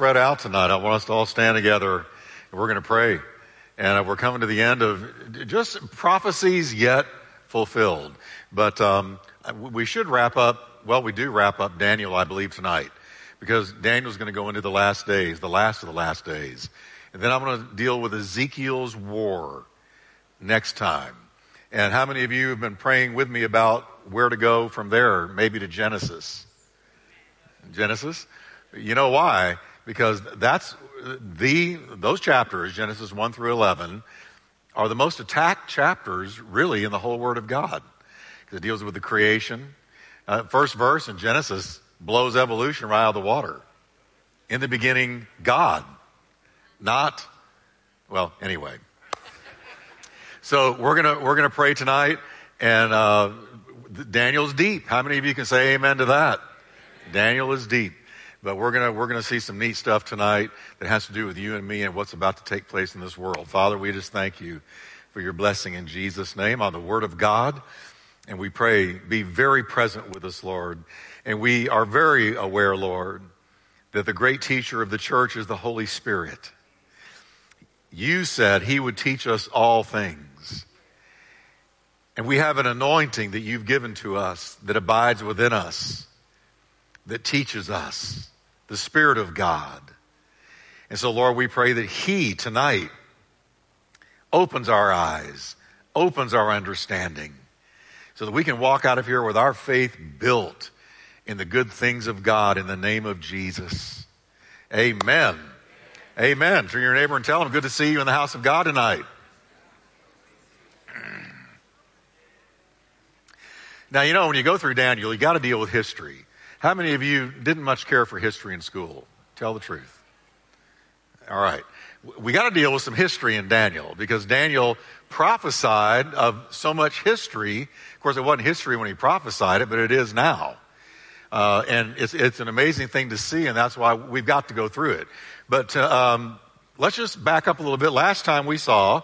spread out tonight. I want us to all stand together and we're going to pray. And we're coming to the end of just prophecies yet fulfilled. But um, we should wrap up. Well, we do wrap up Daniel, I believe, tonight because Daniel's going to go into the last days, the last of the last days. And then I'm going to deal with Ezekiel's war next time. And how many of you have been praying with me about where to go from there, maybe to Genesis? Genesis? You know why? Because that's the, those chapters, Genesis 1 through 11, are the most attacked chapters really in the whole Word of God. Because it deals with the creation. Uh, first verse in Genesis blows evolution right out of the water. In the beginning, God. Not, well, anyway. So we're gonna, we're gonna pray tonight and, uh, Daniel's deep. How many of you can say amen to that? Daniel is deep. But we're gonna, we're gonna see some neat stuff tonight that has to do with you and me and what's about to take place in this world. Father, we just thank you for your blessing in Jesus' name on the Word of God. And we pray, be very present with us, Lord. And we are very aware, Lord, that the great teacher of the church is the Holy Spirit. You said he would teach us all things. And we have an anointing that you've given to us that abides within us, that teaches us the Spirit of God. And so, Lord, we pray that He tonight opens our eyes, opens our understanding, so that we can walk out of here with our faith built in the good things of God in the name of Jesus. Amen. Amen. Turn your neighbor and tell him, good to see you in the house of God tonight. Now, you know, when you go through Daniel, you got to deal with history. How many of you didn't much care for history in school? Tell the truth. All right. We got to deal with some history in Daniel because Daniel prophesied of so much history. Of course, it wasn't history when he prophesied it, but it is now. Uh, and it's, it's an amazing thing to see, and that's why we've got to go through it. But uh, um, let's just back up a little bit. Last time we saw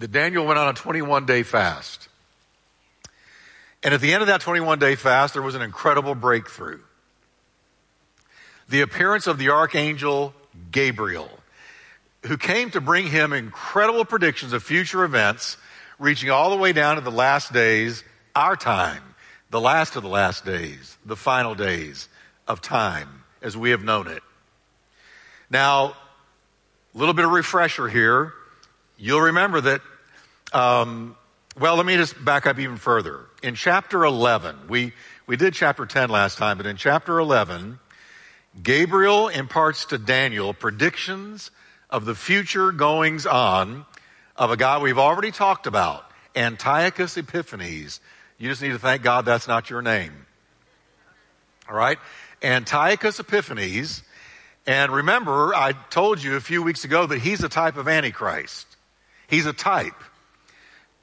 that Daniel went on a 21 day fast. And at the end of that 21 day fast, there was an incredible breakthrough. The appearance of the archangel Gabriel, who came to bring him incredible predictions of future events, reaching all the way down to the last days, our time, the last of the last days, the final days of time as we have known it. Now, a little bit of refresher here. You'll remember that um, well, let me just back up even further. In chapter 11, we, we did chapter 10 last time, but in chapter 11, Gabriel imparts to Daniel predictions of the future goings on of a guy we've already talked about, Antiochus Epiphanes. You just need to thank God that's not your name. All right? Antiochus Epiphanes. And remember, I told you a few weeks ago that he's a type of Antichrist. He's a type.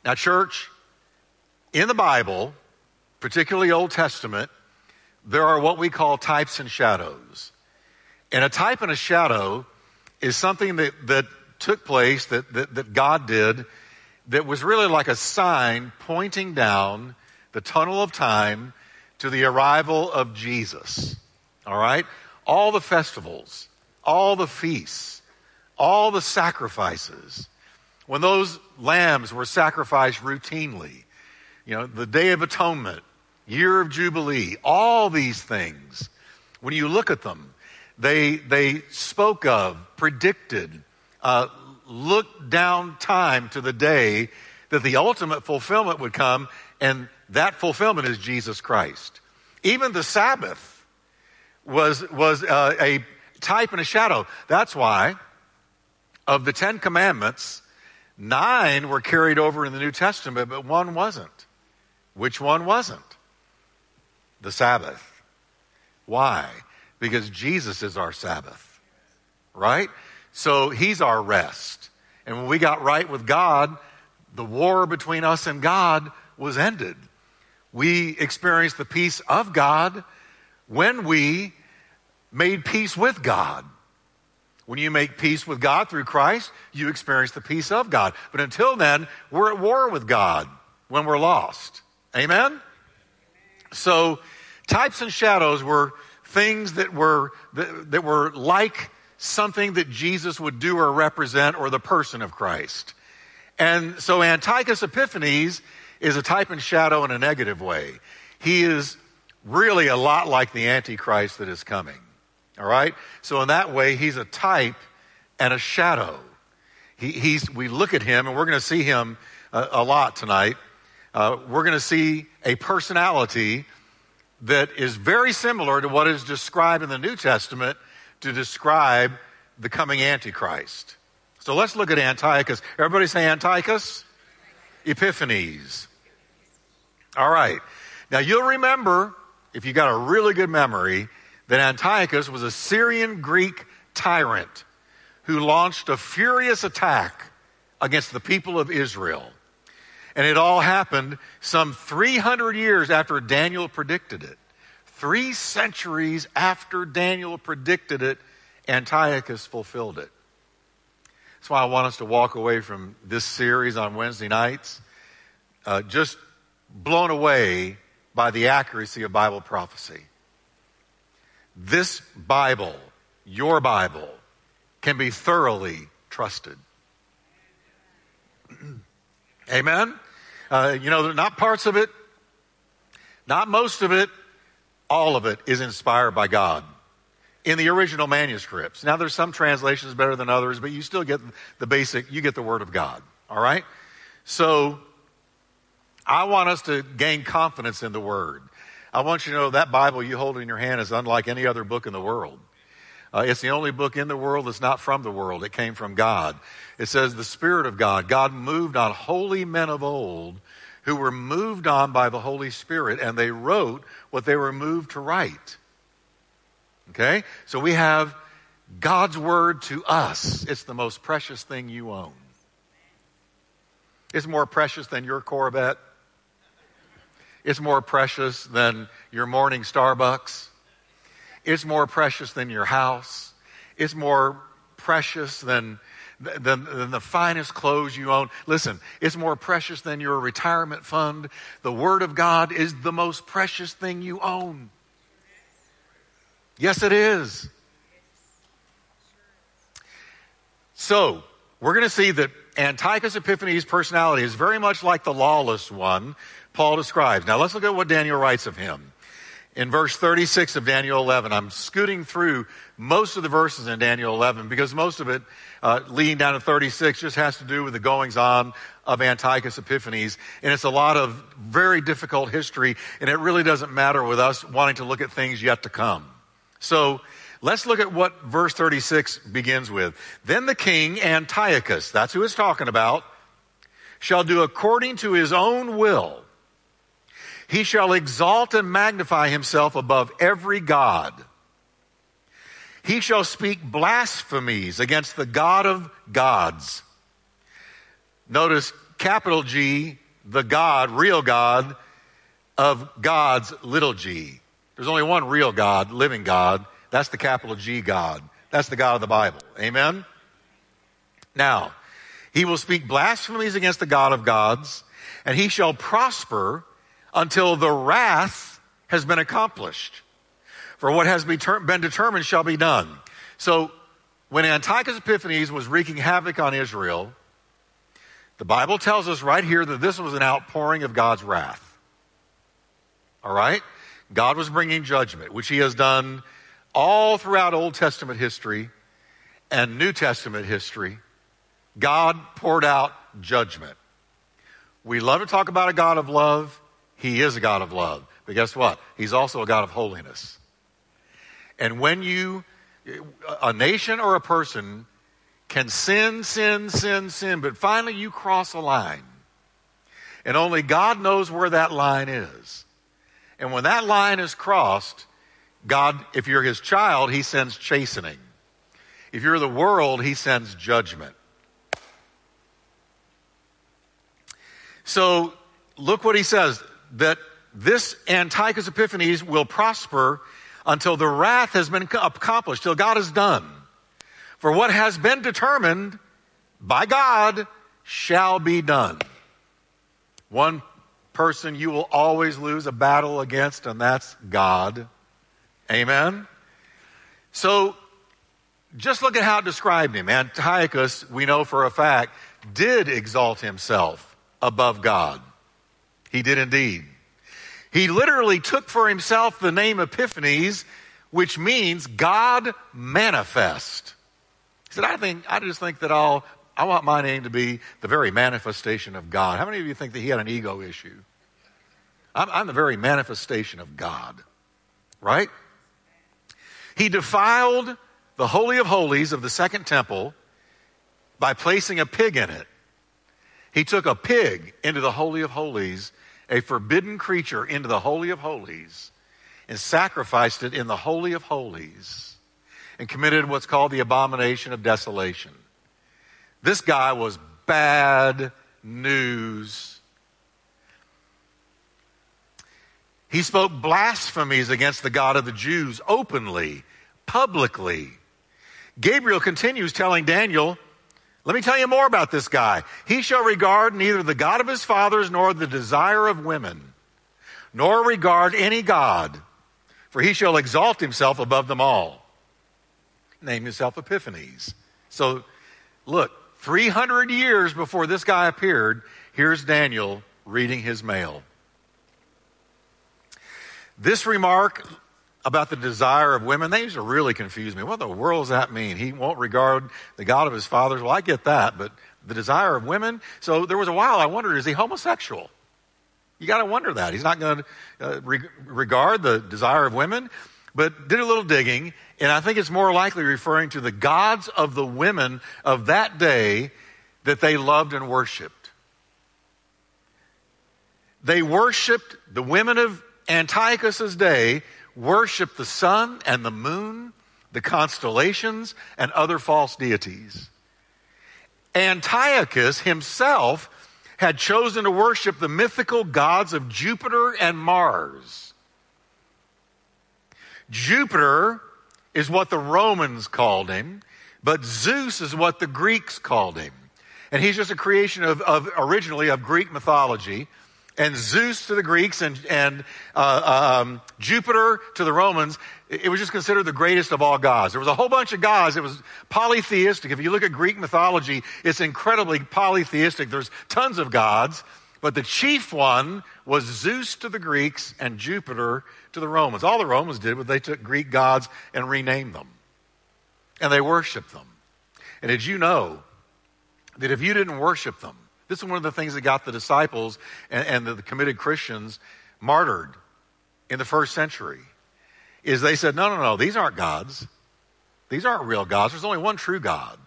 Now, church, in the Bible, particularly Old Testament, there are what we call types and shadows. And a type and a shadow is something that, that took place, that, that, that God did, that was really like a sign pointing down the tunnel of time to the arrival of Jesus. All right? All the festivals, all the feasts, all the sacrifices, when those lambs were sacrificed routinely, you know, the Day of Atonement, Year of Jubilee, all these things, when you look at them, they, they spoke of, predicted, uh, looked down time to the day that the ultimate fulfillment would come, and that fulfillment is Jesus Christ. Even the Sabbath was, was uh, a type and a shadow. That's why of the Ten Commandments, Nine were carried over in the New Testament, but one wasn't. Which one wasn't? The Sabbath. Why? Because Jesus is our Sabbath. Right? So he's our rest. And when we got right with God, the war between us and God was ended. We experienced the peace of God when we made peace with God. When you make peace with God through Christ, you experience the peace of God. But until then, we're at war with God when we're lost. Amen? So, types and shadows were things that were, that, that were like something that Jesus would do or represent or the person of Christ. And so Antiochus Epiphanes is a type and shadow in a negative way. He is really a lot like the Antichrist that is coming. All right? So in that way, he's a type and a shadow. He, he's, we look at him, and we're going to see him a, a lot tonight. Uh, we're going to see a personality that is very similar to what is described in the New Testament to describe the coming Antichrist. So let's look at Antiochus. Everybody say Antiochus? Epiphanes. All right. Now you'll remember, if you got a really good memory, that Antiochus was a Syrian Greek tyrant who launched a furious attack against the people of Israel. And it all happened some 300 years after Daniel predicted it. Three centuries after Daniel predicted it, Antiochus fulfilled it. That's why I want us to walk away from this series on Wednesday nights uh, just blown away by the accuracy of Bible prophecy. This Bible, your Bible, can be thoroughly trusted. Amen? Uh, you know, not parts of it, not most of it, all of it is inspired by God in the original manuscripts. Now, there's some translations better than others, but you still get the basic, you get the Word of God. All right? So, I want us to gain confidence in the Word. I want you to know that Bible you hold in your hand is unlike any other book in the world. Uh, it's the only book in the world that's not from the world. It came from God. It says the Spirit of God. God moved on holy men of old who were moved on by the Holy Spirit, and they wrote what they were moved to write. Okay? So we have God's Word to us. It's the most precious thing you own. It's more precious than your Corvette. It's more precious than your morning Starbucks. It's more precious than your house. It's more precious than, than, than, the finest clothes you own. Listen, it's more precious than your retirement fund. The Word of God is the most precious thing you own. Yes, it is. So, we're going to see that Antiochus Epiphanes' personality is very much like the lawless one Paul describes. Now, let's look at what Daniel writes of him in verse 36 of Daniel 11. I'm scooting through most of the verses in Daniel 11 because most of it, uh, leading down to 36, just has to do with the goings on of Antiochus Epiphanes. And it's a lot of very difficult history, and it really doesn't matter with us wanting to look at things yet to come. So, Let's look at what verse 36 begins with. Then the king Antiochus, that's who it's talking about, shall do according to his own will he shall exalt and magnify himself above every God. He shall speak blasphemies against the God of gods. Notice capital G, the God, real God of God's little g. There's only one real God, living God. That's the capital G God. That's the God of the Bible. Amen? Now, he will speak blasphemies against the God of gods, and he shall prosper until the wrath has been accomplished. For what has been determined shall be done. So, when Antiochus Epiphanes was wreaking havoc on Israel, the Bible tells us right here that this was an outpouring of God's wrath. All right? God was bringing judgment, which he has done all throughout Old Testament history and New Testament history. God poured out judgment. We love to talk about a God of love. He is a God of love. But guess what? He's also a God of holiness. And when you, a nation or a person can sin, sin, sin, sin, but finally you cross a line. And only God knows where that line is. And when that line is crossed, God, if you're his child, he sends chastening. If you're the world, he sends judgment. So look what he says that this Antiochus Epiphanes will prosper until the wrath has been accomplished, till God is done. For what has been determined by God shall be done. One person you will always lose a battle against, and that's God. Amen? So just look at how it described him. Antiochus, we know for a fact, did exalt himself above God. He did indeed. He literally took for himself the name Epiphanes, which means God manifest. He said, I think, I just think that I'll, I want my name to be the very manifestation of God. How many of you think that he had an ego issue? I'm, I'm the very manifestation of God, right? He defiled the Holy of Holies of the Second Temple by placing a pig in it. He took a pig into the Holy of Holies, a forbidden creature into the Holy of Holies, and sacrificed it in the Holy of Holies, and committed what's called the abomination of desolation. This guy was bad news. He spoke blasphemies against the God of the Jews openly, publicly. Gabriel continues telling Daniel, let me tell you more about this guy. He shall regard neither the God of his fathers nor the desire of women, nor regard any God, for he shall exalt himself above them all. Name himself Epiphanes. So, look, 300 years before this guy appeared, here's Daniel reading his mail. This remark about the desire of women, they used to really confuse me. What the world does that mean? He won't regard the God of his fathers. Well, I get that, but the desire of women. So there was a while I wondered, is he homosexual? You got to wonder that. He's not going to uh, re- regard the desire of women, but did a little digging, and I think it's more likely referring to the gods of the women of that day that they loved and worshiped. They worshiped the women of Antiochus's day worship the sun and the moon, the constellations, and other false deities. Antiochus himself had chosen to worship the mythical gods of Jupiter and Mars. Jupiter is what the Romans called him, but Zeus is what the Greeks called him. And he's just a creation of, of originally of Greek mythology and Zeus to the Greeks and, and uh, um, Jupiter to the Romans, it was just considered the greatest of all gods. There was a whole bunch of gods. It was polytheistic. If you look at Greek mythology, it's incredibly polytheistic. There's tons of gods, but the chief one was Zeus to the Greeks and Jupiter to the Romans. All the Romans did was they took Greek gods and renamed them. And they worshiped them. And did you know that if you didn't worship them, this is one of the things that got the disciples and, and the, the committed Christians martyred in the first century. Is they said, no, no, no, these aren't gods. These aren't real gods. There's only one true God.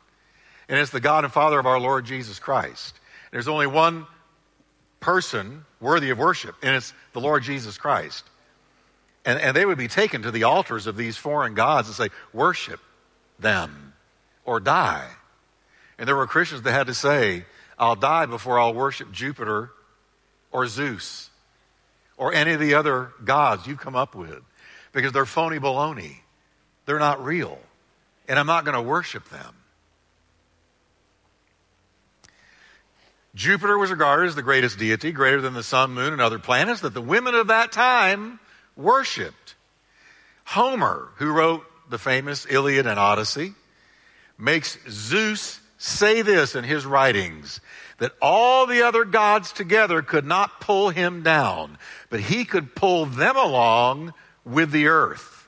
And it's the God and Father of our Lord Jesus Christ. And There's only one person worthy of worship, and it's the Lord Jesus Christ. And, and they would be taken to the altars of these foreign gods and say, worship them or die. And there were Christians that had to say, I'll die before I'll worship Jupiter or Zeus or any of the other gods you've come up with because they're phony baloney. They're not real. And I'm not going to worship them. Jupiter was regarded as the greatest deity, greater than the sun, moon, and other planets that the women of that time worshiped. Homer, who wrote the famous Iliad and Odyssey, makes Zeus say this in his writings that all the other gods together could not pull him down, but he could pull them along with the earth.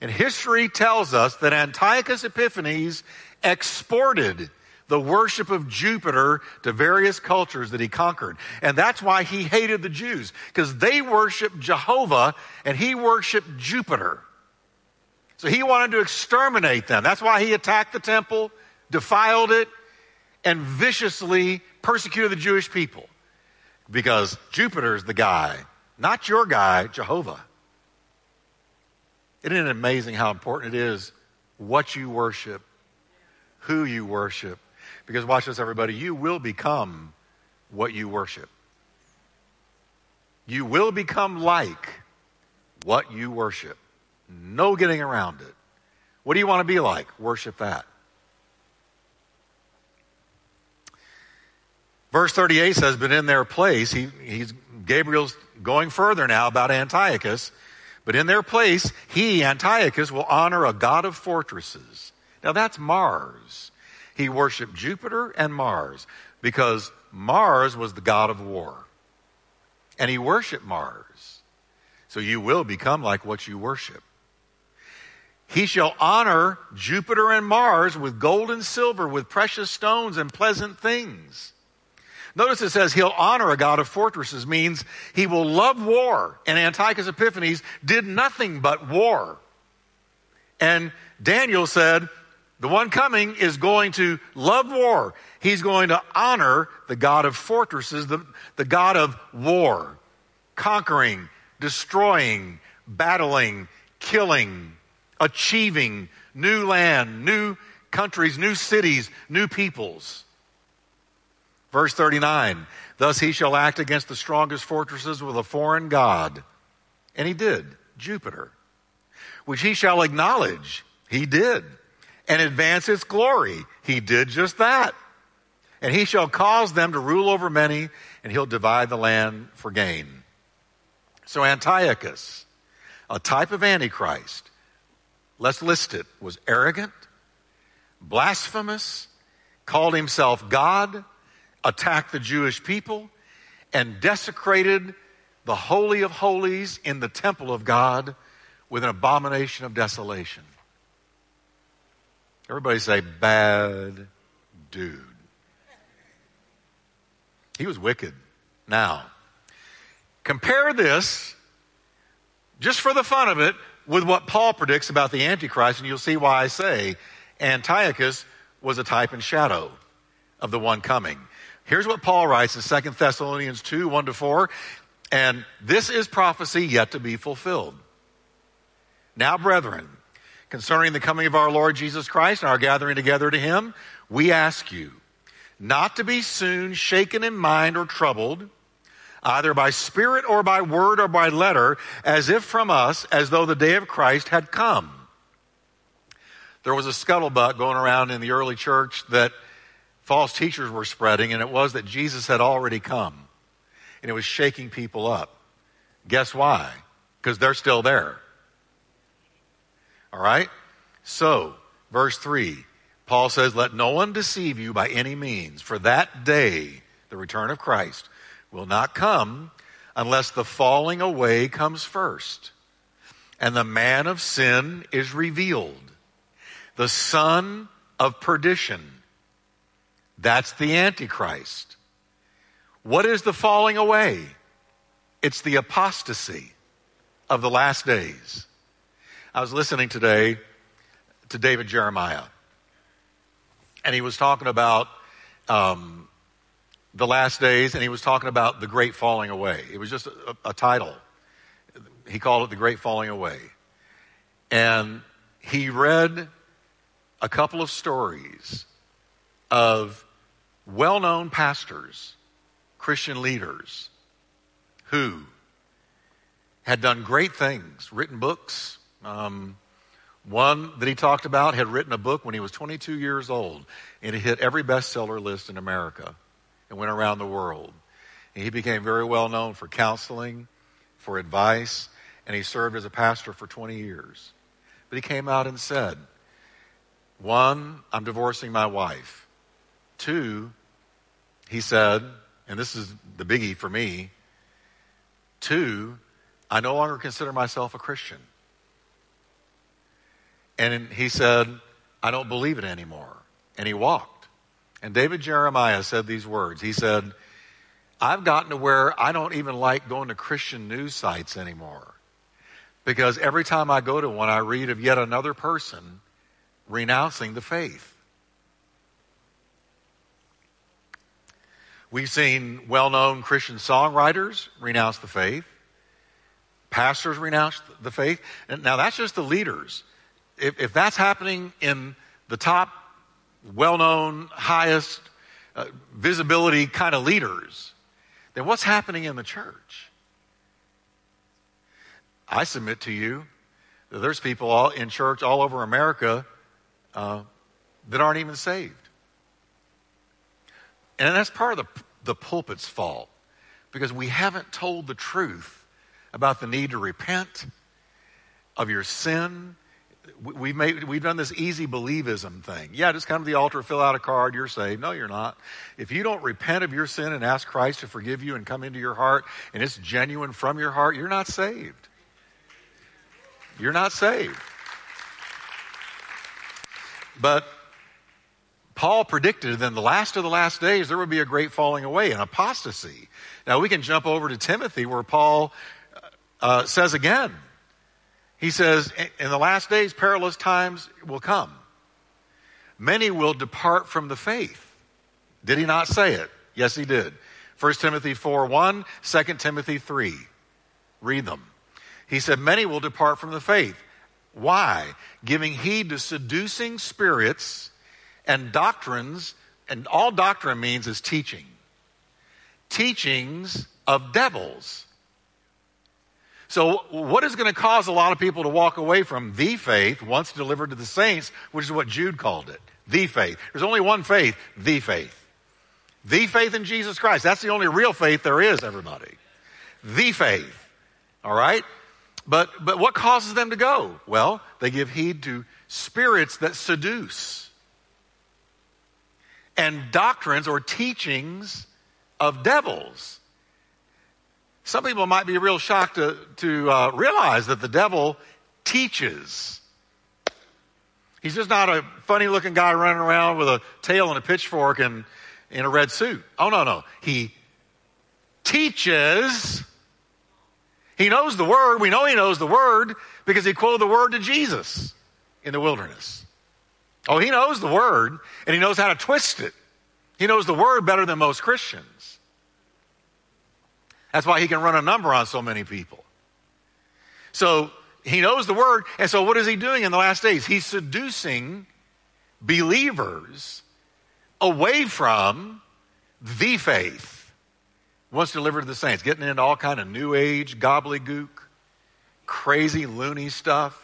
And history tells us that Antiochus Epiphanes exported the worship of Jupiter to various cultures that he conquered. And that's why he hated the Jews, because they worshiped Jehovah and he worshiped Jupiter. So he wanted to exterminate them. That's why he attacked the temple defiled it, and viciously persecuted the Jewish people. Because Jupiter's the guy, not your guy, Jehovah. Isn't it amazing how important it is what you worship, who you worship? Because watch this, everybody, you will become what you worship. You will become like what you worship. No getting around it. What do you want to be like? Worship that. Verse 38 says, but in their place, he, he's, Gabriel's going further now about Antiochus, But in their place, he, Antiochus, will honor a god of fortresses. Now that's Mars. He worshiped Jupiter and Mars because Mars was the god of war. And he worshiped Mars. So you will become like what you worship. He shall honor Jupiter and Mars with gold and silver, with precious stones and pleasant things. Notice it says he'll honor a God of fortresses means he will love war. And Antiochus Epiphanes did nothing but war. And Daniel said, the one coming is going to love war. He's going to honor the God of fortresses, the, the God of war, conquering, destroying, battling, killing, achieving new land, new countries, new cities, new peoples. Verse 39 Thus he shall act against the strongest fortresses with a foreign God. And he did, Jupiter, which he shall acknowledge. He did. And advance its glory. He did just that. And he shall cause them to rule over many, and he'll divide the land for gain. So Antiochus, a type of Antichrist, let's list it, was arrogant, blasphemous, called himself God, attacked the Jewish people and desecrated the Holy of Holies in the temple of God with an abomination of desolation. Everybody say, bad dude. He was wicked. Now, compare this, just for the fun of it, with what Paul predicts about the Antichrist, and you'll see why I say Antiochus was a type and shadow of the one coming. Here's what Paul writes in 2 Thessalonians 2 1 to 4. And this is prophecy yet to be fulfilled. Now, brethren, concerning the coming of our Lord Jesus Christ and our gathering together to him, we ask you not to be soon shaken in mind or troubled, either by spirit or by word or by letter, as if from us, as though the day of Christ had come. There was a scuttlebutt going around in the early church that false teachers were spreading, and it was that Jesus had already come. And it was shaking people up. Guess why? Because they're still there. All right? So, verse 3, Paul says, Let no one deceive you by any means, for that day, the return of Christ, will not come unless the falling away comes first, and the man of sin is revealed, the son of perdition that's the Antichrist. What is the falling away? It's the apostasy of the last days. I was listening today to David Jeremiah, and he was talking about um, the last days, and he was talking about the great falling away. It was just a, a title. He called it the great falling away. And he read a couple of stories of well known pastors, Christian leaders, who had done great things, written books. Um, one that he talked about had written a book when he was 22 years old, and it hit every bestseller list in America and went around the world. And he became very well known for counseling, for advice, and he served as a pastor for 20 years. But he came out and said, One, I'm divorcing my wife. Two, he said, and this is the biggie for me, two, I no longer consider myself a Christian. And he said, I don't believe it anymore. And he walked. And David Jeremiah said these words. He said, I've gotten to where I don't even like going to Christian news sites anymore. Because every time I go to one, I read of yet another person renouncing the faith. We've seen well known Christian songwriters renounce the faith, pastors renounce the faith. And now that's just the leaders. If, if that's happening in the top, well known, highest uh, visibility kind of leaders, then what's happening in the church? I submit to you that there's people all in church all over America uh, that aren't even saved. And that's part of the, the pulpit's fault because we haven't told the truth about the need to repent of your sin. We've, made, we've done this easy believism thing. Yeah, just come to the altar, fill out a card, you're saved. No, you're not. If you don't repent of your sin and ask Christ to forgive you and come into your heart, and it's genuine from your heart, you're not saved. You're not saved. But Paul predicted that in the last of the last days there would be a great falling away, an apostasy. Now we can jump over to Timothy where Paul uh, says again, he says, in the last days perilous times will come. Many will depart from the faith. Did he not say it? Yes, he did. 1 Timothy 4 1, 2 Timothy 3. Read them. He said, Many will depart from the faith. Why? Giving heed to seducing spirits and doctrines, and all doctrine means is teaching. Teachings of devils. So, what is going to cause a lot of people to walk away from the faith once delivered to the saints, which is what Jude called it? The faith. There's only one faith, the faith. The faith in Jesus Christ. That's the only real faith there is, everybody. The faith. All right? But, but what causes them to go? Well, they give heed to spirits that seduce and doctrines or teachings of devils. Some people might be real shocked to, to uh, realize that the devil teaches. He's just not a funny looking guy running around with a tail and a pitchfork and in a red suit. Oh, no, no. He teaches. He knows the word. We know he knows the word because he quoted the word to Jesus in the wilderness. Oh, he knows the word and he knows how to twist it. He knows the word better than most Christians. That's why he can run a number on so many people. So he knows the word. And so what is he doing in the last days? He's seducing believers away from the faith once delivered to the saints, getting into all kind of new age gobbledygook, crazy loony stuff,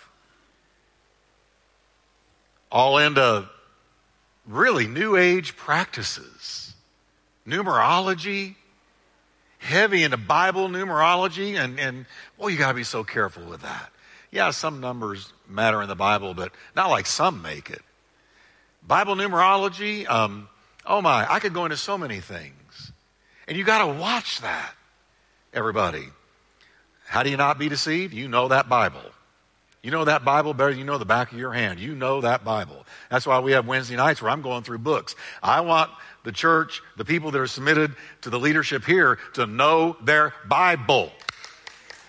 all into really new age practices, numerology, heavy into Bible numerology, and, and well, you got to be so careful with that. Yeah, some numbers matter in the Bible, but not like some make it. Bible numerology, um, oh my, I could go into so many things. And you got to watch that, everybody. How do you not be deceived? You know that Bible. You know that Bible better than you know the back of your hand. You know that Bible. That's why we have Wednesday nights where I'm going through books. I want the church, the people that are submitted to the leadership here to know their Bible.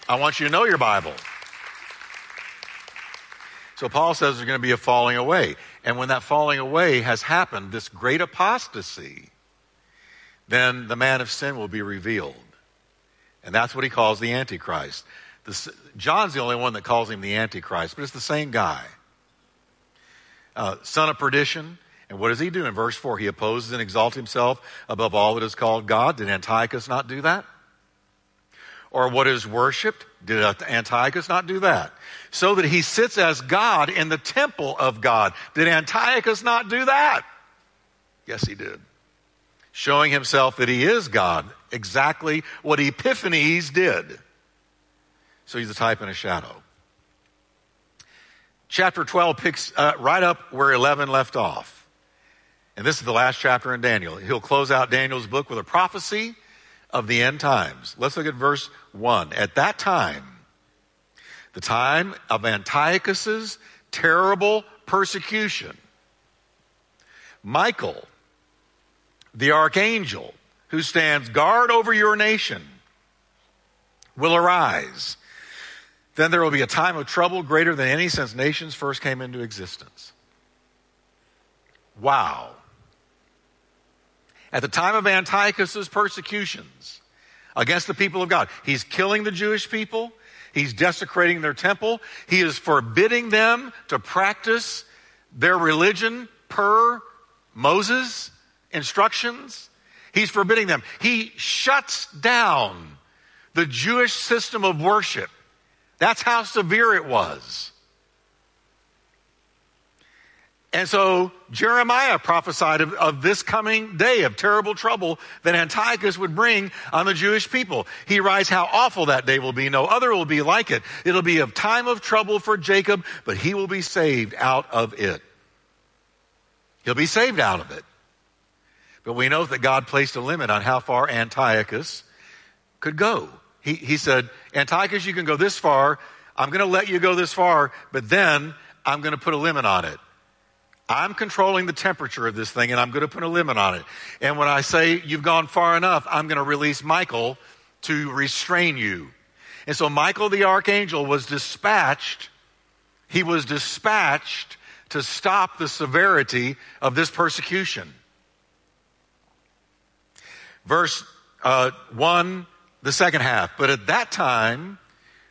I want you to know your Bible. So Paul says there's going to be a falling away. And when that falling away has happened, this great apostasy, then the man of sin will be revealed. And that's what he calls the Antichrist. The, John's the only one that calls him the Antichrist, but it's the same guy. Uh, son of perdition. And what does he do in verse 4? He opposes and exalts himself above all that is called God. Did Antiochus not do that? Or what is worshiped? Did Antiochus not do that? So that he sits as God in the temple of God. Did Antiochus not do that? Yes, he did. Showing himself that he is God. Exactly what Epiphanes did. So he's a type and a shadow. Chapter 12 picks uh, right up where 11 left off. And this is the last chapter in Daniel. He'll close out Daniel's book with a prophecy of the end times. Let's look at verse 1. At that time, the time of Antiochus's terrible persecution, Michael, the archangel who stands guard over your nation, will arise then there will be a time of trouble greater than any since nations first came into existence. Wow. At the time of Antiochus's persecutions against the people of God, he's killing the Jewish people. He's desecrating their temple. He is forbidding them to practice their religion per Moses' instructions. He's forbidding them. He shuts down the Jewish system of worship that's how severe it was. And so Jeremiah prophesied of, of, this coming day of terrible trouble that Antiochus would bring on the Jewish people. He writes how awful that day will be. No other will be like it. It'll be a time of trouble for Jacob, but he will be saved out of it. He'll be saved out of it. But we know that God placed a limit on how far Antiochus could go. He, he said, Antiochus, you can go this far. I'm going to let you go this far, but then I'm going to put a limit on it. I'm controlling the temperature of this thing and I'm going to put a limit on it. And when I say you've gone far enough, I'm going to release Michael to restrain you. And so Michael the archangel was dispatched. He was dispatched to stop the severity of this persecution. Verse uh, 1, the second half. But at that time,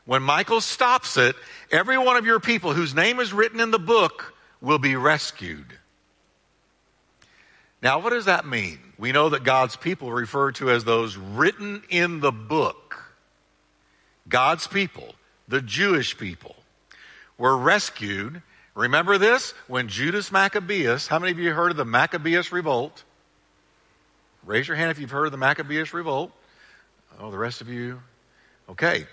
when Michael stops it, every one of your people whose name is written in the book will be rescued. Now, what does that mean? We know that God's people referred to as those written in the book. God's people, the Jewish people, were rescued. Remember this? When Judas Maccabeus, how many of you heard of the Maccabeus revolt? Raise your hand if you've heard of the Maccabeus revolt. Oh, the rest of you? Okay.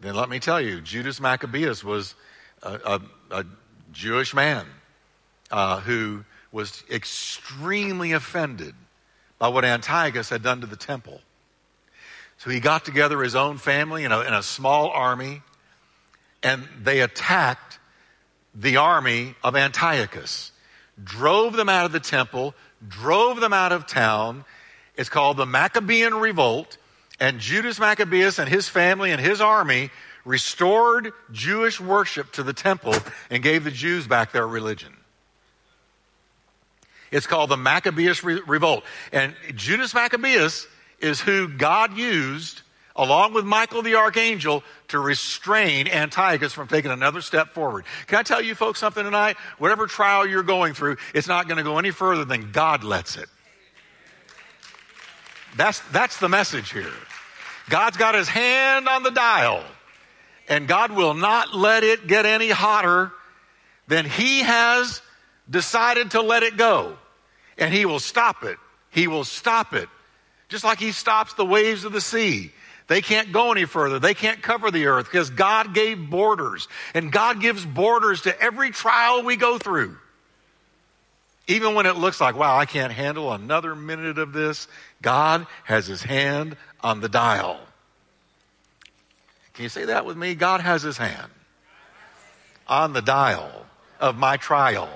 Then let me tell you, Judas Maccabeus was a, a, a Jewish man uh, who was extremely offended by what Antiochus had done to the temple. So he got together his own family in a, in a small army, and they attacked the army of Antiochus, drove them out of the temple, drove them out of town. It's called the Maccabean Revolt. And Judas Maccabeus and his family and his army restored Jewish worship to the temple and gave the Jews back their religion. It's called the Maccabeus Re- Revolt. And Judas Maccabeus is who God used, along with Michael the Archangel, to restrain Antiochus from taking another step forward. Can I tell you folks something tonight? Whatever trial you're going through, it's not going to go any further than God lets it. That's, that's the message here. God's got his hand on the dial and God will not let it get any hotter than He has decided to let it go. And He will stop it. He will stop it. Just like He stops the waves of the sea. They can't go any further. They can't cover the earth because God gave borders. And God gives borders to every trial we go through. Even when it looks like, wow, I can't handle another minute of this, God has His hand on the dial. Can you say that with me? God has his hand on the dial of my trial.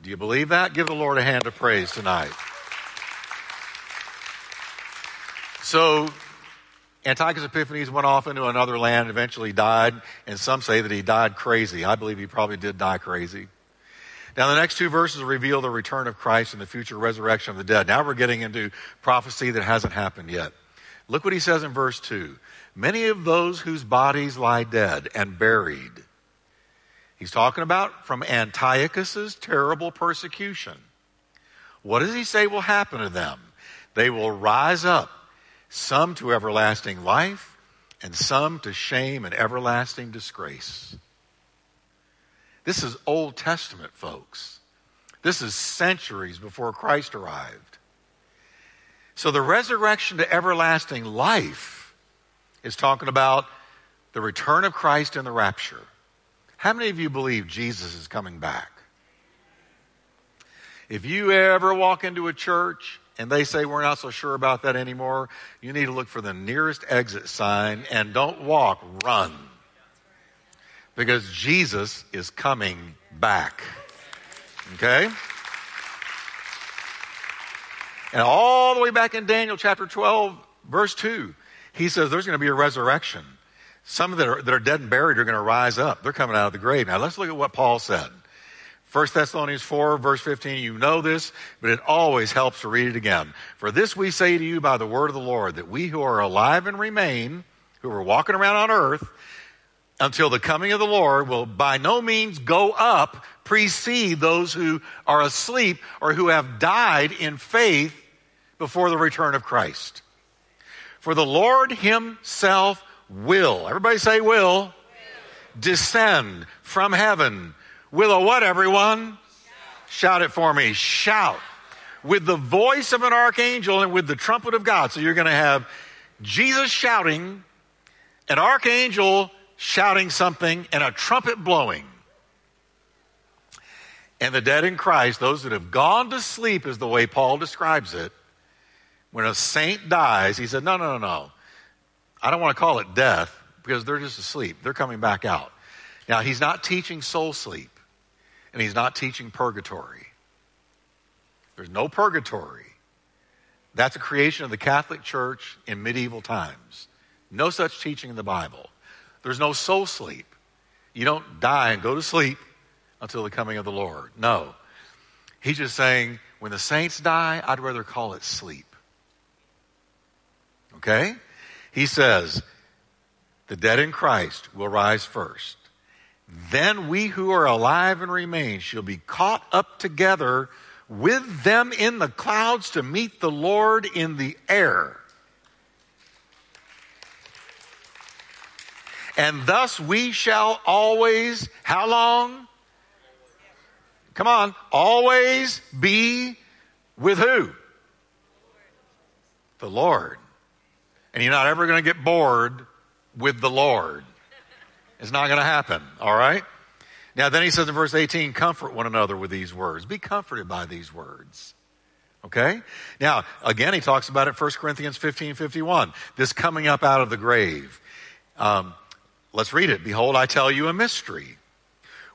Do you believe that? Give the Lord a hand of praise tonight. So, Antiochus Epiphanes went off into another land, eventually died, and some say that he died crazy. I believe he probably did die crazy. Now, the next two verses reveal the return of Christ and the future resurrection of the dead. Now we're getting into prophecy that hasn't happened yet. Look what he says in verse 2 many of those whose bodies lie dead and buried. He's talking about from Antiochus's terrible persecution. What does he say will happen to them? They will rise up, some to everlasting life, and some to shame and everlasting disgrace. This is Old Testament, folks. This is centuries before Christ arrived. So the resurrection to everlasting life is talking about the return of Christ and the rapture. How many of you believe Jesus is coming back? If you ever walk into a church and they say we're not so sure about that anymore, you need to look for the nearest exit sign and don't walk, run. Because Jesus is coming back. Okay? And all the way back in Daniel chapter 12, verse 2, he says there's going to be a resurrection. Some that are, that are dead and buried are going to rise up. They're coming out of the grave. Now let's look at what Paul said. 1 Thessalonians 4, verse 15, you know this, but it always helps to read it again. For this we say to you by the word of the Lord, that we who are alive and remain, who are walking around on earth, until the coming of the Lord will by no means go up, precede those who are asleep or who have died in faith before the return of Christ. For the Lord himself will, everybody say will, will, descend from heaven With a what, everyone? Shout it for me. Shout. With the voice of an archangel and with the trumpet of God. So you're going to have Jesus shouting, an archangel shouting something, and a trumpet blowing. And the dead in Christ, those that have gone to sleep, is the way Paul describes it. When a saint dies, he said, No, no, no, no. I don't want to call it death because they're just asleep. They're coming back out. Now, he's not teaching soul sleep, and he's not teaching purgatory. There's no purgatory. That's a creation of the Catholic Church in medieval times. No such teaching in the Bible. There's no soul sleep. You don't die and go to sleep until the coming of the Lord. No. He's just saying, when the saints die, I'd rather call it sleep. Okay? He says, the dead in Christ will rise first. Then we who are alive and remain shall be caught up together with them in the clouds to meet the Lord in the air. And thus we shall always, how long? Come on, always be with who? The Lord. And you're not ever going to get bored with the Lord. It's not going to happen, all right? Now, then he says in verse 18, comfort one another with these words. Be comforted by these words. Okay? Now, again, he talks about it 1 Corinthians 15 51. This coming up out of the grave. Um, let's read it. Behold, I tell you a mystery.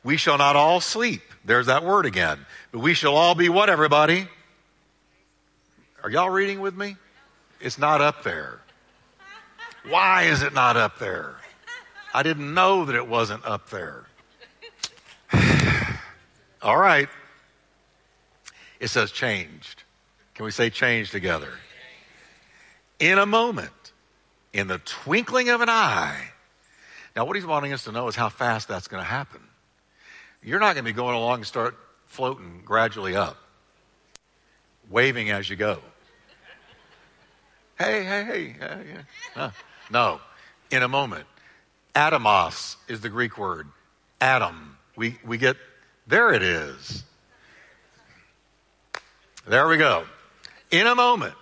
We shall not all sleep. There's that word again. But we shall all be what, everybody? Are y'all reading with me? It's not up there. Why is it not up there? I didn't know that it wasn't up there. All right. It says changed. Can we say change together? In a moment, in the twinkling of an eye. Now, what he's wanting us to know is how fast that's going to happen. You're not going to be going along and start floating gradually up, waving as you go. Hey, hey, hey. hey, hey. No, in a moment. Atomos is the Greek word. Atom. We, we get, there it is. There we go. In a moment,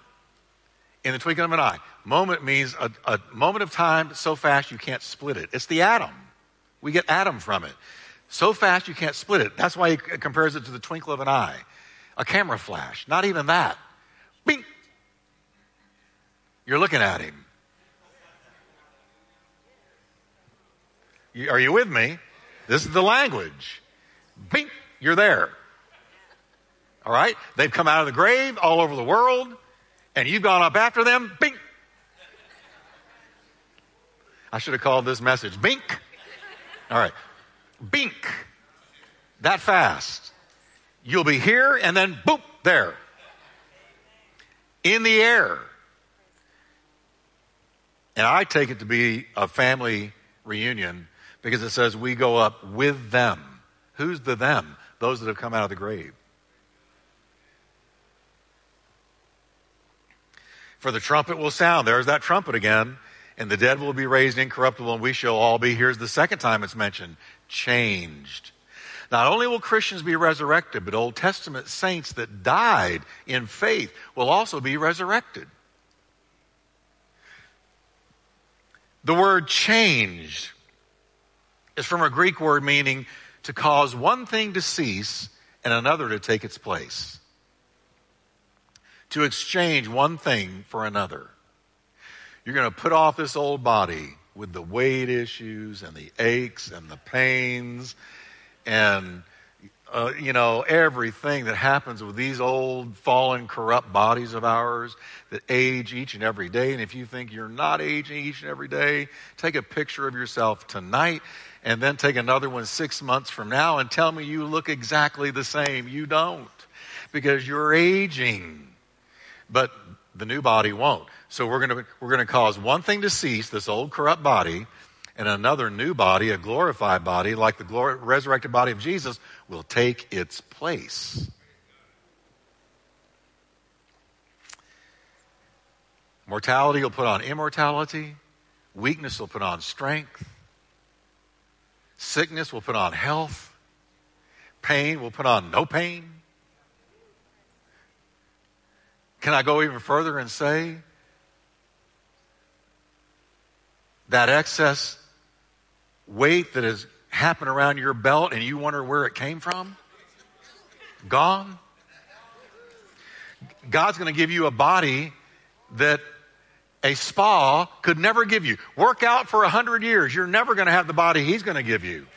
in the twinkling of an eye. Moment means a, a moment of time so fast you can't split it. It's the atom. We get atom from it. So fast you can't split it. That's why he compares it to the twinkle of an eye. A camera flash. Not even that. Bing! You're looking at him. Are you with me? This is the language. Bing, you're there. All right? They've come out of the grave all over the world, and you've gone up after them. bink. I should have called this message Bink. All right. Bink. That fast. You'll be here and then boop, there. In the air. And I take it to be a family reunion because it says we go up with them. Who's the them? Those that have come out of the grave. For the trumpet will sound. There's that trumpet again. And the dead will be raised incorruptible, and we shall all be, here's the second time it's mentioned, changed. Not only will Christians be resurrected, but Old Testament saints that died in faith will also be resurrected. The word changed is from a Greek word meaning to cause one thing to cease and another to take its place. To exchange one thing for another. You're going to put off this old body with the weight issues and the aches and the pains and uh, you know, everything that happens with these old, fallen, corrupt bodies of ours that age each and every day. And if you think you're not aging each and every day, take a picture of yourself tonight and then take another one six months from now and tell me you look exactly the same. You don't because you're aging. But the new body won't. So we're going to, we're going to cause one thing to cease, this old corrupt body, and another new body, a glorified body, like the glory, resurrected body of Jesus, will take its place. Mortality will put on immortality. Weakness will put on strength. Sickness will put on health. pain, we'll put on no pain. Can I go even further and say that excess weight that has happened around your belt and you wonder where it came from? Gone? God's going to give you a body that a spa could never give you. Work out for a hundred years. You're never going to have the body He's going to give you.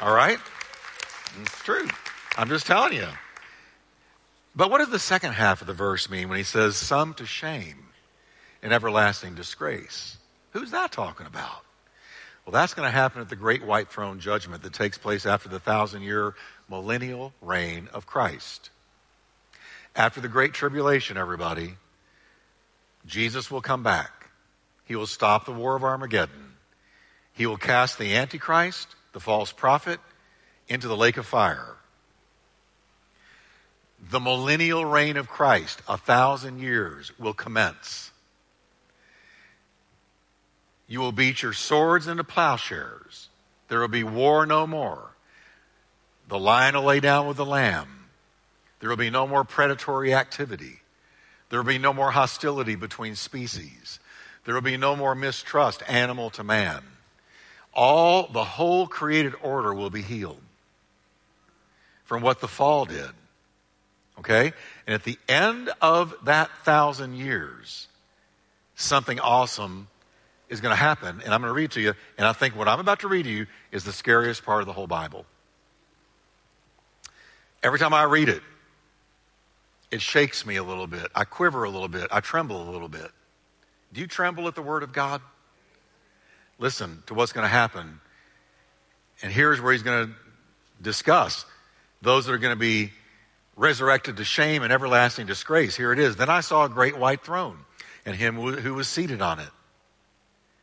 All right? It's true. I'm just telling you. But what does the second half of the verse mean when he says, some to shame and everlasting disgrace? Who's that talking about? Well, that's going to happen at the great white throne judgment that takes place after the thousand year millennial reign of Christ. After the great tribulation, everybody, Jesus will come back. He will stop the war of Armageddon. He will cast the Antichrist, the false prophet, into the lake of fire. The millennial reign of Christ, a thousand years, will commence. You will beat your swords into plowshares. There will be war no more. The lion will lay down with the lamb. There will be no more predatory activity. There will be no more hostility between species. There will be no more mistrust, animal to man. All, the whole created order will be healed from what the fall did. Okay? And at the end of that thousand years, something awesome is going to happen. And I'm going to read to you. And I think what I'm about to read to you is the scariest part of the whole Bible. Every time I read it, it shakes me a little bit. I quiver a little bit. I tremble a little bit. Do you tremble at the Word of God? Listen to what's going to happen. And here's where he's going to discuss those that are going to be resurrected to shame and everlasting disgrace. Here it is. Then I saw a great white throne and him who was seated on it.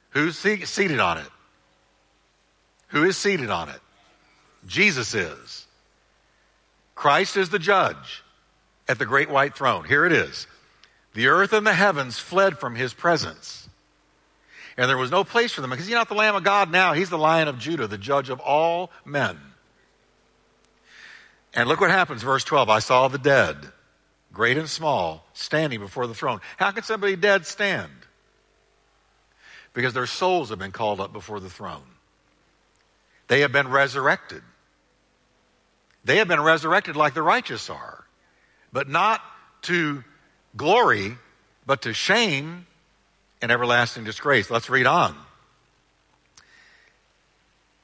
Who's seated on it? Who is seated on it? Jesus is. Christ is the judge at the great white throne. Here it is. The earth and the heavens fled from his presence. And there was no place for them because he's not the Lamb of God now. He's the Lion of Judah, the judge of all men. And look what happens, verse 12. I saw the dead, great and small, standing before the throne. How can somebody dead stand? Because their souls have been called up before the throne. They have been resurrected. They have been resurrected like the righteous are, but not to glory, but to shame and everlasting disgrace. Let's read on.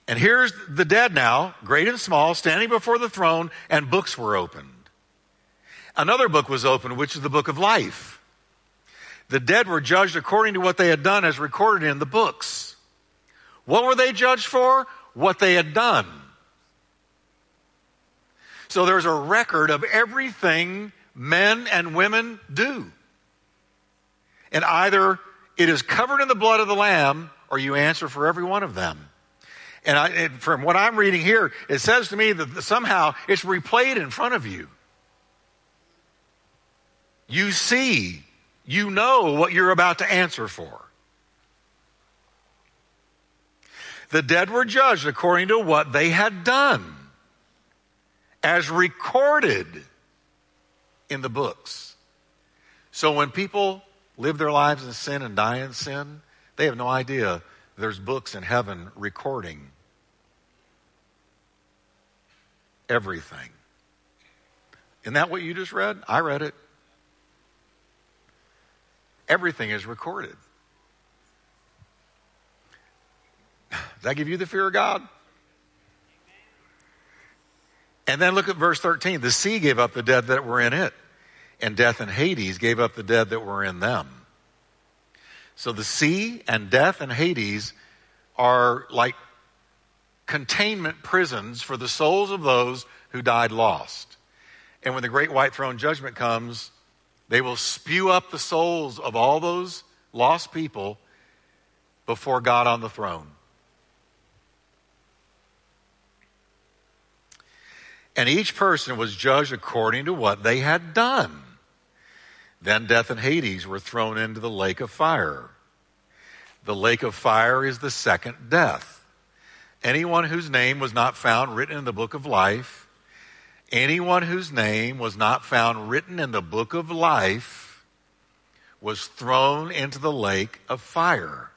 And here's the dead now, great and small, standing before the throne, and books were opened. Another book was opened, which is the book of life. The dead were judged according to what they had done as recorded in the books. What were they judged for? What they had done. So there's a record of everything men and women do. And either it is covered in the blood of the Lamb or you answer for every one of them. And, I, and from what I'm reading here, it says to me that somehow it's replayed in front of you. You see, you know what you're about to answer for. The dead were judged according to what they had done, as recorded in the books. So when people live their lives in sin and die in sin, they have no idea there's books in heaven recording everything. Isn't that what you just read? I read it. Everything is recorded. Does that give you the fear of God? And then look at verse 13. The sea gave up the dead that were in it, and death and Hades gave up the dead that were in them. So the sea and death and Hades are like containment prisons for the souls of those who died lost. And when the great white throne judgment comes, they will spew up the souls of all those lost people before God on the throne. And each person was judged according to what they had done. Then death and Hades were thrown into the lake of fire. The lake of fire is the second death. Anyone whose name was not found written in the book of life anyone whose name was not found written in the book of life was thrown into the lake of fire.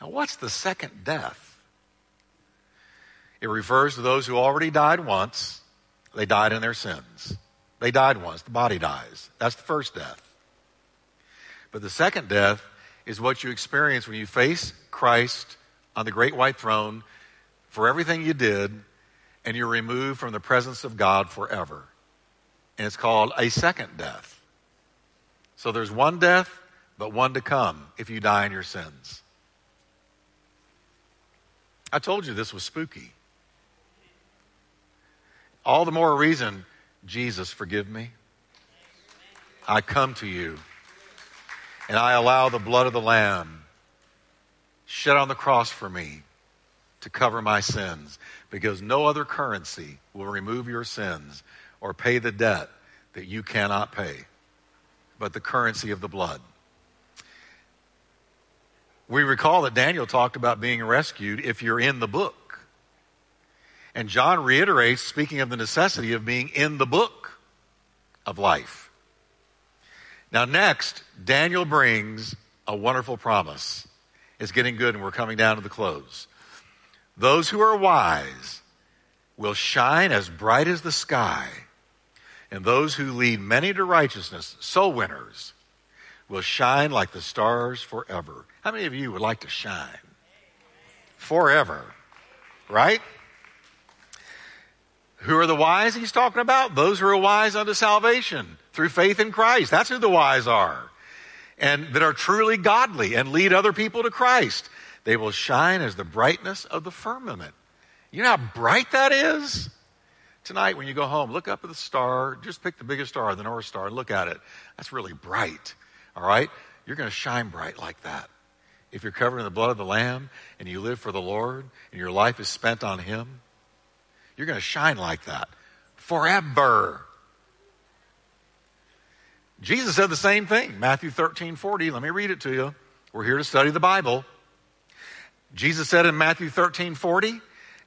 Now, what's the second death? It refers to those who already died once. They died in their sins. They died once. The body dies. That's the first death. But the second death is what you experience when you face Christ on the great white throne for everything you did and you're removed from the presence of God forever. And it's called a second death. So there's one death, but one to come if you die in your sins. I told you this was spooky. All the more reason, Jesus, forgive me. I come to you and I allow the blood of the Lamb shed on the cross for me to cover my sins because no other currency will remove your sins or pay the debt that you cannot pay but the currency of the blood. We recall that Daniel talked about being rescued if you're in the book. And John reiterates, speaking of the necessity of being in the book of life. Now, next, Daniel brings a wonderful promise. It's getting good and we're coming down to the close. Those who are wise will shine as bright as the sky, and those who lead many to righteousness, soul winners, will shine like the stars forever. How many of you would like to shine? Forever. Right? Who are the wise he's talking about? Those who are wise unto salvation through faith in Christ. That's who the wise are. And that are truly godly and lead other people to Christ. They will shine as the brightness of the firmament. You know how bright that is? Tonight, when you go home, look up at the star. Just pick the biggest star, the North Star, and look at it. That's really bright. All right? You're going to shine bright like that. If you're covered in the blood of the Lamb and you live for the Lord and your life is spent on Him, you're going to shine like that forever. Jesus said the same thing, Matthew 13, 40. Let me read it to you. We're here to study the Bible. Jesus said in Matthew 13, 40,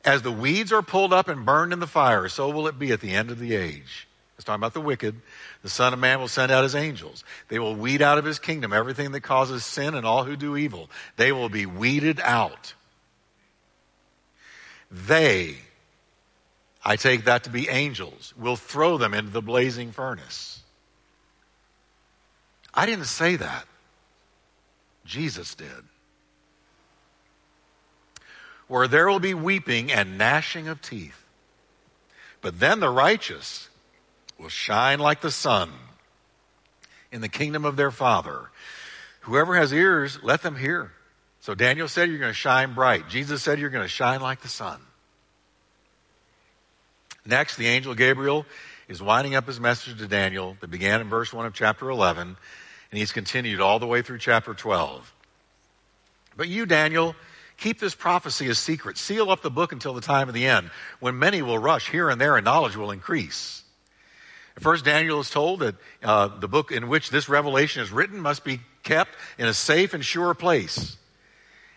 as the weeds are pulled up and burned in the fire, so will it be at the end of the age. It's talking about the wicked. The Son of Man will send out his angels. They will weed out of his kingdom everything that causes sin and all who do evil. They will be weeded out. They, I take that to be angels, We'll throw them into the blazing furnace. I didn't say that. Jesus did where there will be weeping and gnashing of teeth. But then the righteous will shine like the sun in the kingdom of their Father. Whoever has ears, let them hear. So Daniel said you're going to shine bright. Jesus said you're going to shine like the sun. Next, the angel Gabriel is winding up his message to Daniel that began in verse 1 of chapter 11, and he's continued all the way through chapter 12. But you, Daniel, Keep this prophecy a secret. Seal up the book until the time of the end, when many will rush here and there and knowledge will increase. First, Daniel is told that uh, the book in which this revelation is written must be kept in a safe and sure place.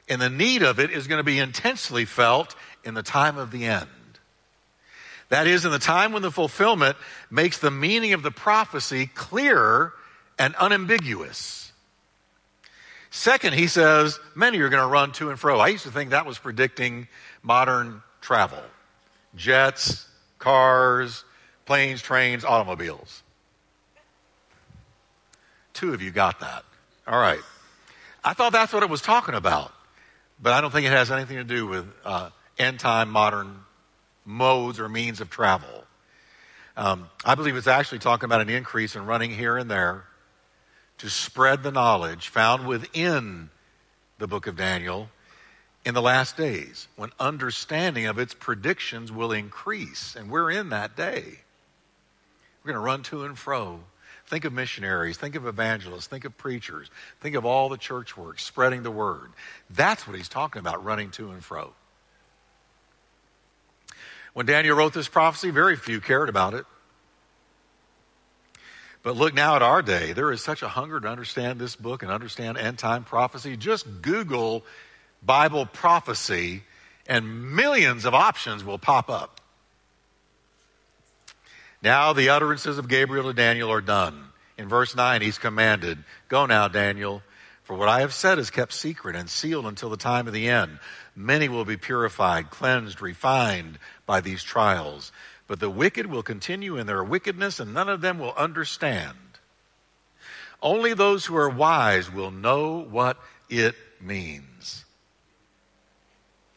And the need of it is going to be intensely felt in the time of the end. That is, in the time when the fulfillment makes the meaning of the prophecy clear and unambiguous. Second, he says, many are going to run to and fro. I used to think that was predicting modern travel jets, cars, planes, trains, automobiles. Two of you got that. All right. I thought that's what it was talking about, but I don't think it has anything to do with uh, end time modern modes or means of travel. Um, I believe it's actually talking about an increase in running here and there to spread the knowledge found within the book of Daniel in the last days when understanding of its predictions will increase. And we're in that day. We're going to run to and fro. Think of missionaries, think of evangelists, think of preachers, think of all the church work, spreading the word. That's what he's talking about, running to and fro. When Daniel wrote this prophecy, very few cared about it. But look now at our day. There is such a hunger to understand this book and understand end time prophecy. Just Google Bible prophecy, and millions of options will pop up. Now the utterances of Gabriel to Daniel are done. In verse 9, he's commanded, Go now, Daniel, for what I have said is kept secret and sealed until the time of the end. Many will be purified, cleansed, refined by these trials. But the wicked will continue in their wickedness, and none of them will understand. Only those who are wise will know what it means.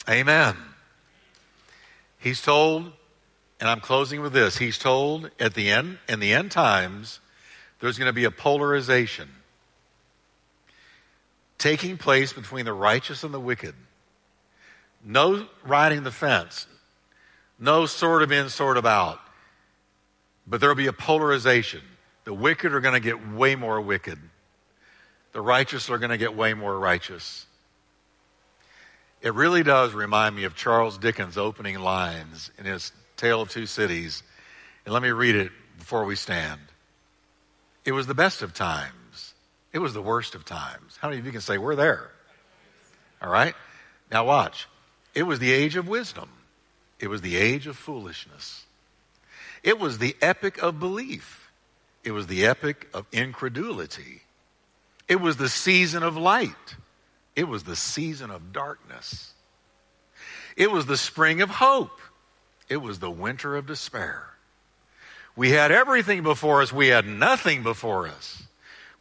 Amen. He's told, and I'm closing with this, he's told at the end, in the end times, there's going to be a polarization taking place between the righteous and the wicked. No riding the fence. No sort of in, sort of out. But there'll be a polarization. The wicked are going to get way more wicked. The righteous are going to get way more righteous. It really does remind me of Charles Dickens' opening lines in his Tale of Two Cities. And let me read it before we stand. It was the best of times. It was the worst of times. How many of you can say, We're there? All right? Now watch. It was the age of wisdom, it was the age of foolishness, it was the epic of belief, it was the epic of incredulity, it was the season of light, it was the season of darkness, it was the spring of hope, it was the winter of despair. We had everything before us. We had nothing before us.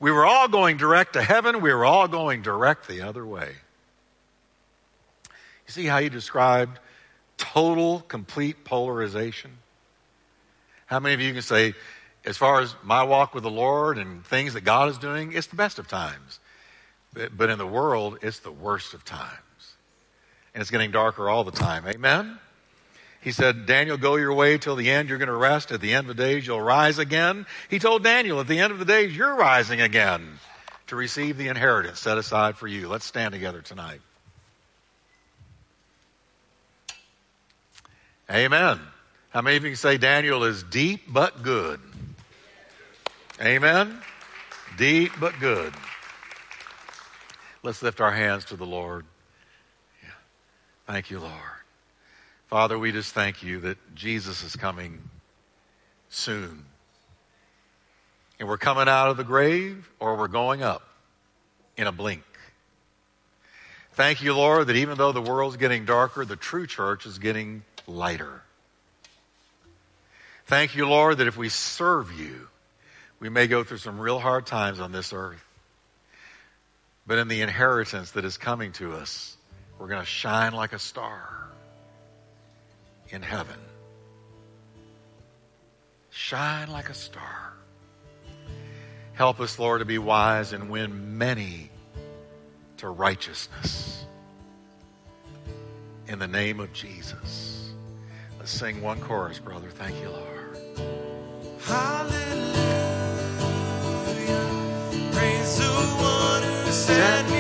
We were all going direct to heaven. We were all going direct the other way. You see how he described total, complete polarization? How many of you can say, as far as my walk with the Lord and things that God is doing, it's the best of times. But, but in the world, it's the worst of times. And it's getting darker all the time. Amen? He said, Daniel, go your way till the end. You're going to rest. At the end of the days, you'll rise again. He told Daniel, at the end of the days, you're rising again to receive the inheritance set aside for you. Let's stand together tonight. Amen. How many of you can say Daniel is deep but good? Amen. Deep but good. Let's lift our hands to the Lord. Thank you, Lord. Father, we just thank you that Jesus is coming soon. And we're coming out of the grave or we're going up in a blink. Thank you, Lord, that even though the world's getting darker, the true church is getting lighter. Thank you, Lord, that if we serve you, we may go through some real hard times on this earth. But in the inheritance that is coming to us, we're going to shine like a star in heaven. Shine like a star. Help us, Lord, to be wise and win many to righteousness. In the name of Jesus. Let's sing one chorus, brother. Thank you, Lord. Hallelujah. Praise the one who set me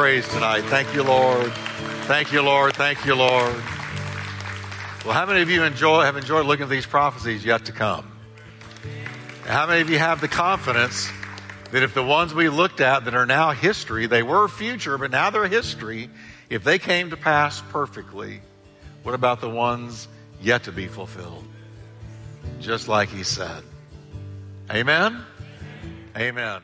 praise tonight. Thank you, Lord. Thank you, Lord. Thank you, Lord. Well, how many of you enjoy have enjoyed looking at these prophecies yet to come? How many of you have the confidence that if the ones we looked at that are now history, they were future, but now they're history, if they came to pass perfectly, what about the ones yet to be fulfilled? Just like he said. Amen? Amen.